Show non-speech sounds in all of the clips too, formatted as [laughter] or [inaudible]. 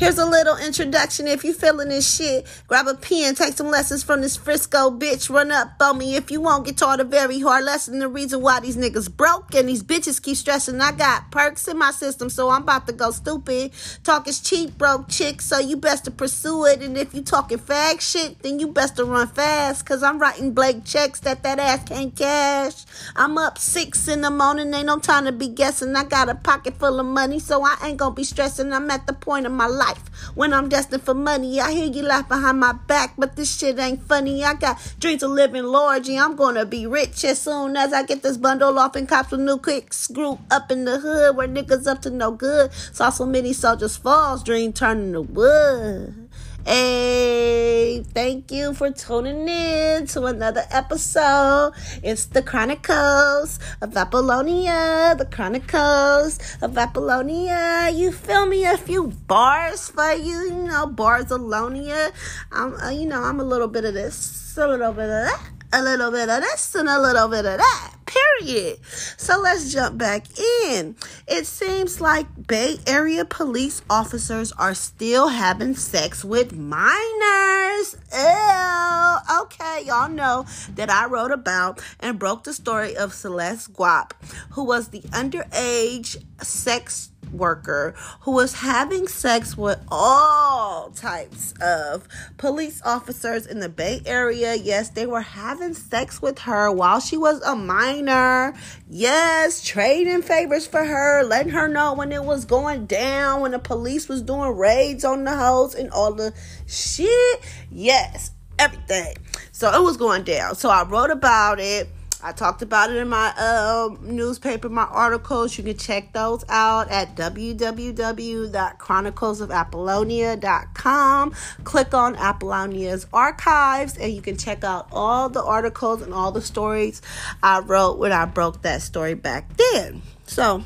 Here's a little introduction if you feeling this shit. Grab a pen, take some lessons from this Frisco bitch. Run up on me if you won't get taught a very hard lesson. The reason why these niggas broke and these bitches keep stressing. I got perks in my system, so I'm about to go stupid. Talk is cheap, broke chick, so you best to pursue it. And if you talking fag shit, then you best to run fast. Cause I'm writing blank checks that that ass can't cash. I'm up six in the morning, ain't no time to be guessing. I got a pocket full of money, so I ain't gonna be stressing. I'm at the point of my life when I'm destined for money. I hear you laugh behind my back, but this shit ain't funny. I got dreams of living large, and I'm gonna be rich as soon as I get this bundle off and cops a new quick screw up in the hood where niggas up to no good. Saw so many soldiers falls, dream turning to wood. Hey, thank you for tuning in to another episode. It's the Chronicles of Apollonia, the Chronicles of Apollonia. You feel me? A few bars for you, you know, Barzalonia. I'm, uh, you know, I'm a little bit of this, a little bit of that, a little bit of this, and a little bit of that period. So let's jump back in. It seems like Bay Area police officers are still having sex with minors. Ew. Okay, y'all know that I wrote about and broke the story of Celeste Guap, who was the underage sex worker who was having sex with all types of police officers in the Bay Area. Yes, they were having sex with her while she was a minor. Yes, trading favors for her, letting her know when it was going down, when the police was doing raids on the house and all the shit. Yes, everything. So it was going down. So I wrote about it I talked about it in my uh, newspaper, my articles. You can check those out at www.chroniclesofapollonia.com. Click on Apollonia's archives and you can check out all the articles and all the stories I wrote when I broke that story back then. So,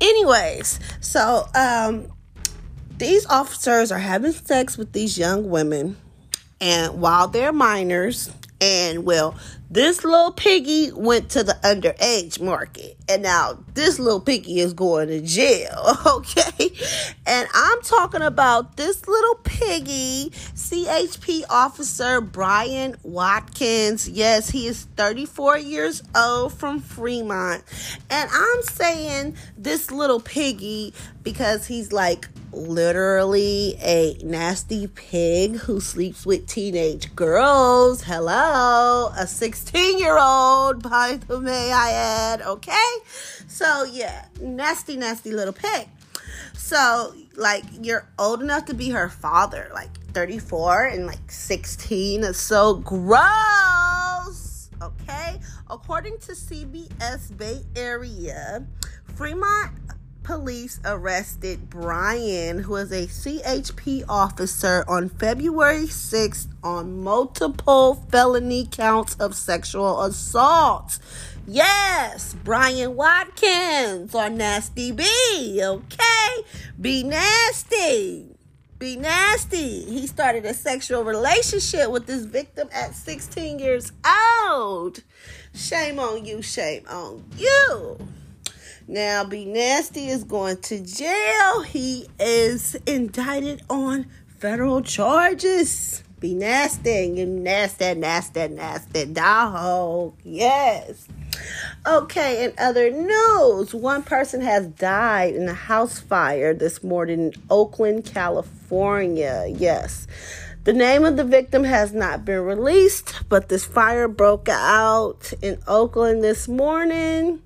anyways, so um, these officers are having sex with these young women, and while they're minors, and well, this little piggy went to the underage market, and now this little piggy is going to jail, [laughs] okay? And I'm talking about this little piggy, CHP officer Brian Watkins. Yes, he is 34 years old from Fremont. And I'm saying this little piggy because he's like literally a nasty pig who sleeps with teenage girls. Hello, a 16 year old, by the way, I add, okay? So, yeah, nasty, nasty little pig. So, like, you're old enough to be her father, like 34 and like 16. It's so gross, okay? According to CBS Bay Area, Fremont police arrested Brian, who is a CHP officer, on February 6th on multiple felony counts of sexual assault. Yes, Brian Watkins or Nasty B, okay? Be nasty. Be nasty. He started a sexual relationship with this victim at 16 years old. Shame on you, shame on you. Now, Be Nasty is going to jail. He is indicted on federal charges. Be nasty, you nasty, nasty, nasty dog. Yes. Okay, in other news, one person has died in a house fire this morning in Oakland, California. Yes. The name of the victim has not been released, but this fire broke out in Oakland this morning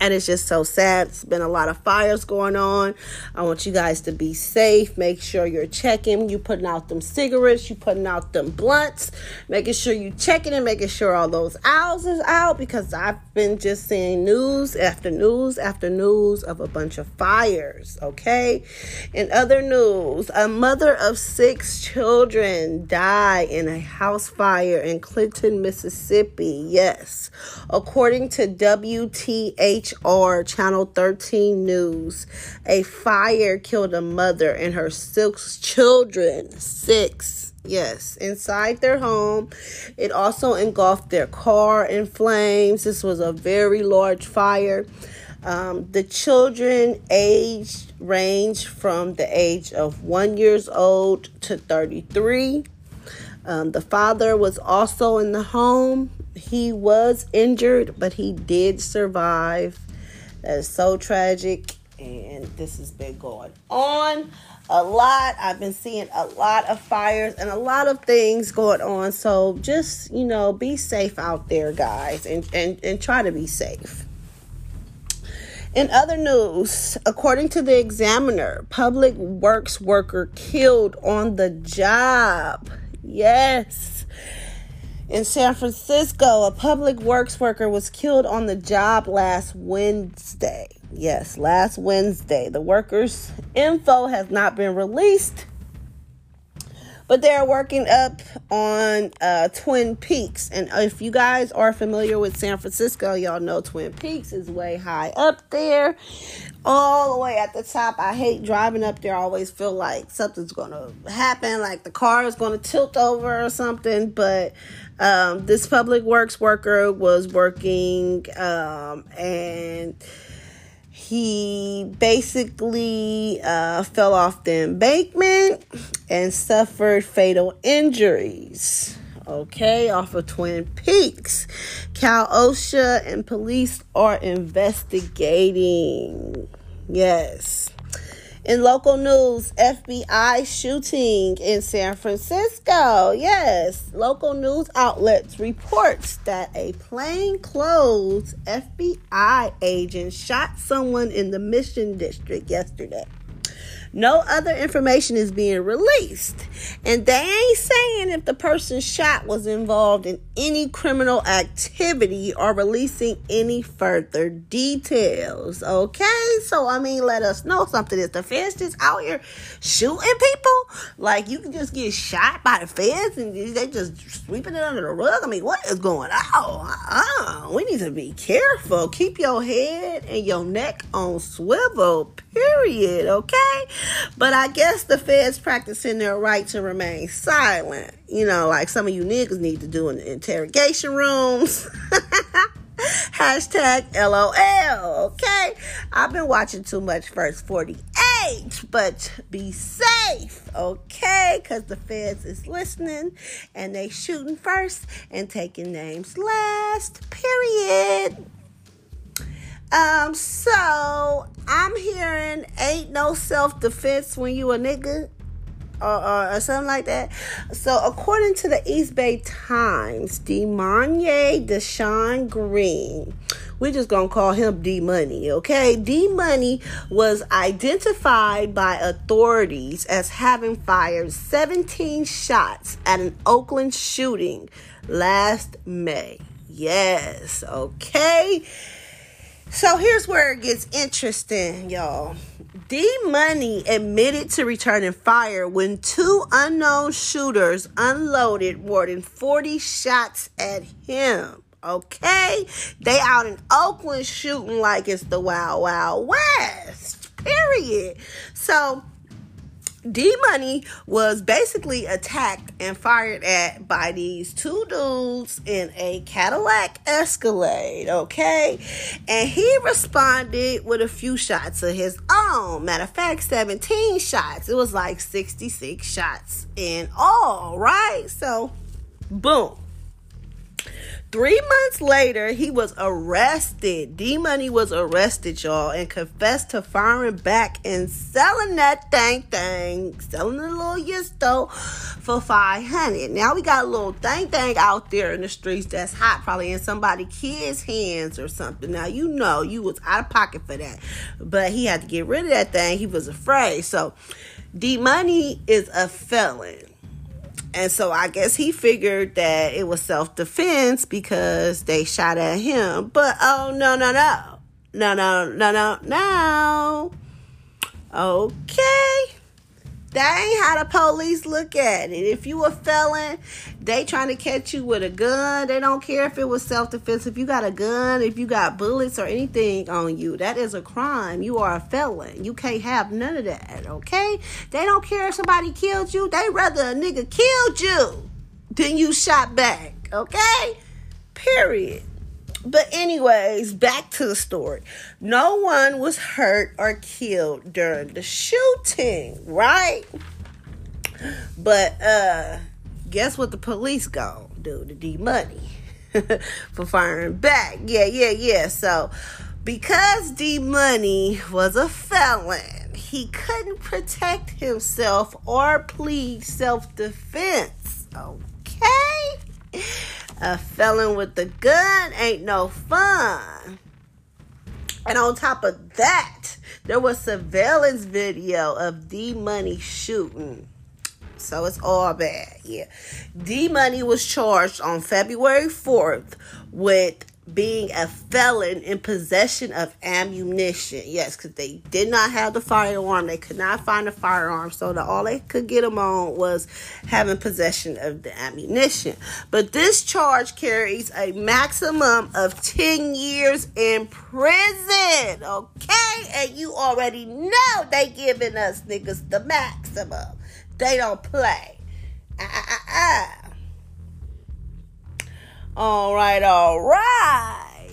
and it's just so sad. It's been a lot of fires going on. I want you guys to be safe. Make sure you're checking. You putting out them cigarettes. You putting out them blunts. Making sure you checking and making sure all those owls is out because I've been just seeing news after news after news of a bunch of fires. Okay. In other news, a mother of six children died in a house fire in Clinton, Mississippi. Yes, according to WTH HR Channel 13 News. A fire killed a mother and her six children. Six. Yes, inside their home. It also engulfed their car in flames. This was a very large fire. Um, the children age range from the age of one years old to 33. Um, the father was also in the home. He was injured, but he did survive. That is so tragic, and this has been going on a lot. I've been seeing a lot of fires and a lot of things going on. So just, you know, be safe out there, guys, and, and, and try to be safe. In other news, according to the examiner, public works worker killed on the job. Yes. In San Francisco, a public works worker was killed on the job last Wednesday. Yes, last Wednesday. The workers' info has not been released, but they're working up on uh, Twin Peaks. And if you guys are familiar with San Francisco, y'all know Twin Peaks is way high up there, all the way at the top. I hate driving up there. I always feel like something's going to happen, like the car is going to tilt over or something. But um, this public works worker was working um, and he basically uh, fell off the embankment and suffered fatal injuries. Okay, off of Twin Peaks. Cal OSHA and police are investigating. Yes. In local news, FBI shooting in San Francisco. Yes, local news outlets reports that a plainclothes FBI agent shot someone in the Mission District yesterday. No other information is being released. And they ain't saying if the person shot was involved in any criminal activity or releasing any further details. Okay? So, I mean, let us know something. Is the feds just out here shooting people? Like, you can just get shot by the feds and they just sweeping it under the rug? I mean, what is going on? Uh, we need to be careful. Keep your head and your neck on swivel, period. Okay? But I guess the feds practicing their right to remain silent. You know, like some of you niggas need to do in interrogation rooms. [laughs] Hashtag LOL. Okay. I've been watching too much First 48, but be safe. Okay. Because the feds is listening and they shooting first and taking names last. Period. Um, so I'm hearing ain't no self defense when you a nigga. Or, or, or, something like that. So, according to the East Bay Times, Demanye Deshawn Green, we're just gonna call him D Money, okay? D Money was identified by authorities as having fired 17 shots at an Oakland shooting last May. Yes, okay. So here's where it gets interesting, y'all. D Money admitted to returning fire when two unknown shooters unloaded more than 40 shots at him. Okay? They out in Oakland shooting like it's the Wild Wild West. Period. So D Money was basically attacked and fired at by these two dudes in a Cadillac Escalade, okay? And he responded with a few shots of his own. Matter of fact, 17 shots. It was like 66 shots in all, right? So, boom. Three months later, he was arrested. D Money was arrested, y'all, and confessed to firing back and selling that thing thing, selling the little Yisto for 500. Now we got a little thing thing out there in the streets that's hot, probably in somebody kid's hands or something. Now you know you was out of pocket for that. But he had to get rid of that thing. He was afraid. So D Money is a felon. And so I guess he figured that it was self defense because they shot at him. But oh, no, no, no. No, no, no, no, no. Okay. That ain't how the police look at it. If you a felon, they trying to catch you with a gun. They don't care if it was self-defense. If you got a gun, if you got bullets or anything on you, that is a crime. You are a felon. You can't have none of that, okay? They don't care if somebody killed you. They rather a nigga killed you than you shot back, okay? Period. But, anyways, back to the story. No one was hurt or killed during the shooting, right? But, uh, guess what the police gonna do to D Money [laughs] for firing back? Yeah, yeah, yeah. So, because D Money was a felon, he couldn't protect himself or plead self defense. Okay? A felon with a gun ain't no fun. And on top of that, there was surveillance video of D Money shooting. So it's all bad. Yeah. D Money was charged on February 4th with being a felon in possession of ammunition. Yes, because they did not have the firearm. They could not find a firearm. So the, all they could get them on was having possession of the ammunition. But this charge carries a maximum of 10 years in prison. Okay? And you already know they giving us niggas the maximum. They don't play. Ah, ah, ah. All right, all right.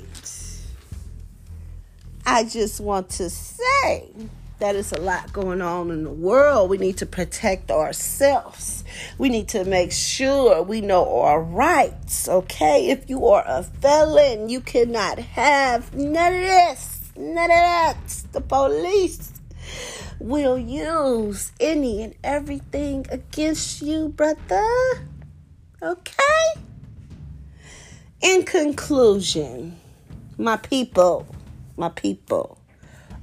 I just want to say that it's a lot going on in the world. We need to protect ourselves. We need to make sure we know our rights, okay? If you are a felon, you cannot have none of this, none of that. The police will use any and everything against you, brother. Okay? In conclusion, my people, my people,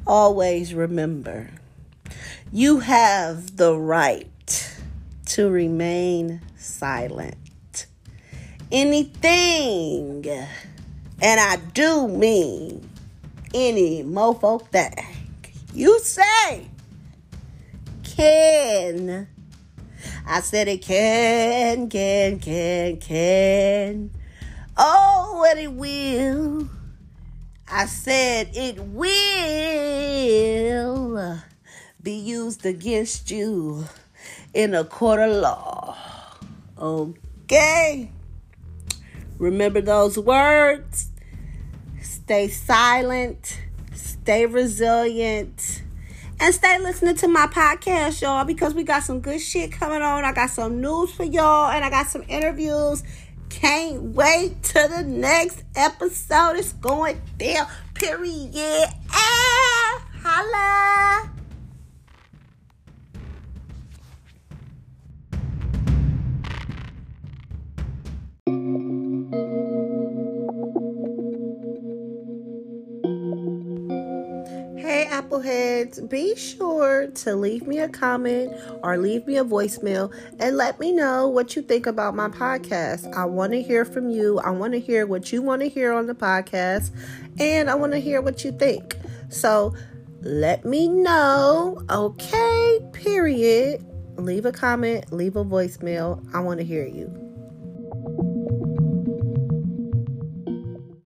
always remember you have the right to remain silent. Anything, and I do mean any mofo thing you say can. I said it can, can, can, can Oh, what it will. I said it will be used against you in a court of law. Okay? Remember those words. Stay silent, stay resilient, and stay listening to my podcast, y'all, because we got some good shit coming on. I got some news for y'all, and I got some interviews can't wait to the next episode. It's going down. Period. Ah, holla. Appleheads, be sure to leave me a comment or leave me a voicemail and let me know what you think about my podcast. I want to hear from you. I want to hear what you want to hear on the podcast, and I want to hear what you think. So let me know. Okay, period. Leave a comment, leave a voicemail. I want to hear you.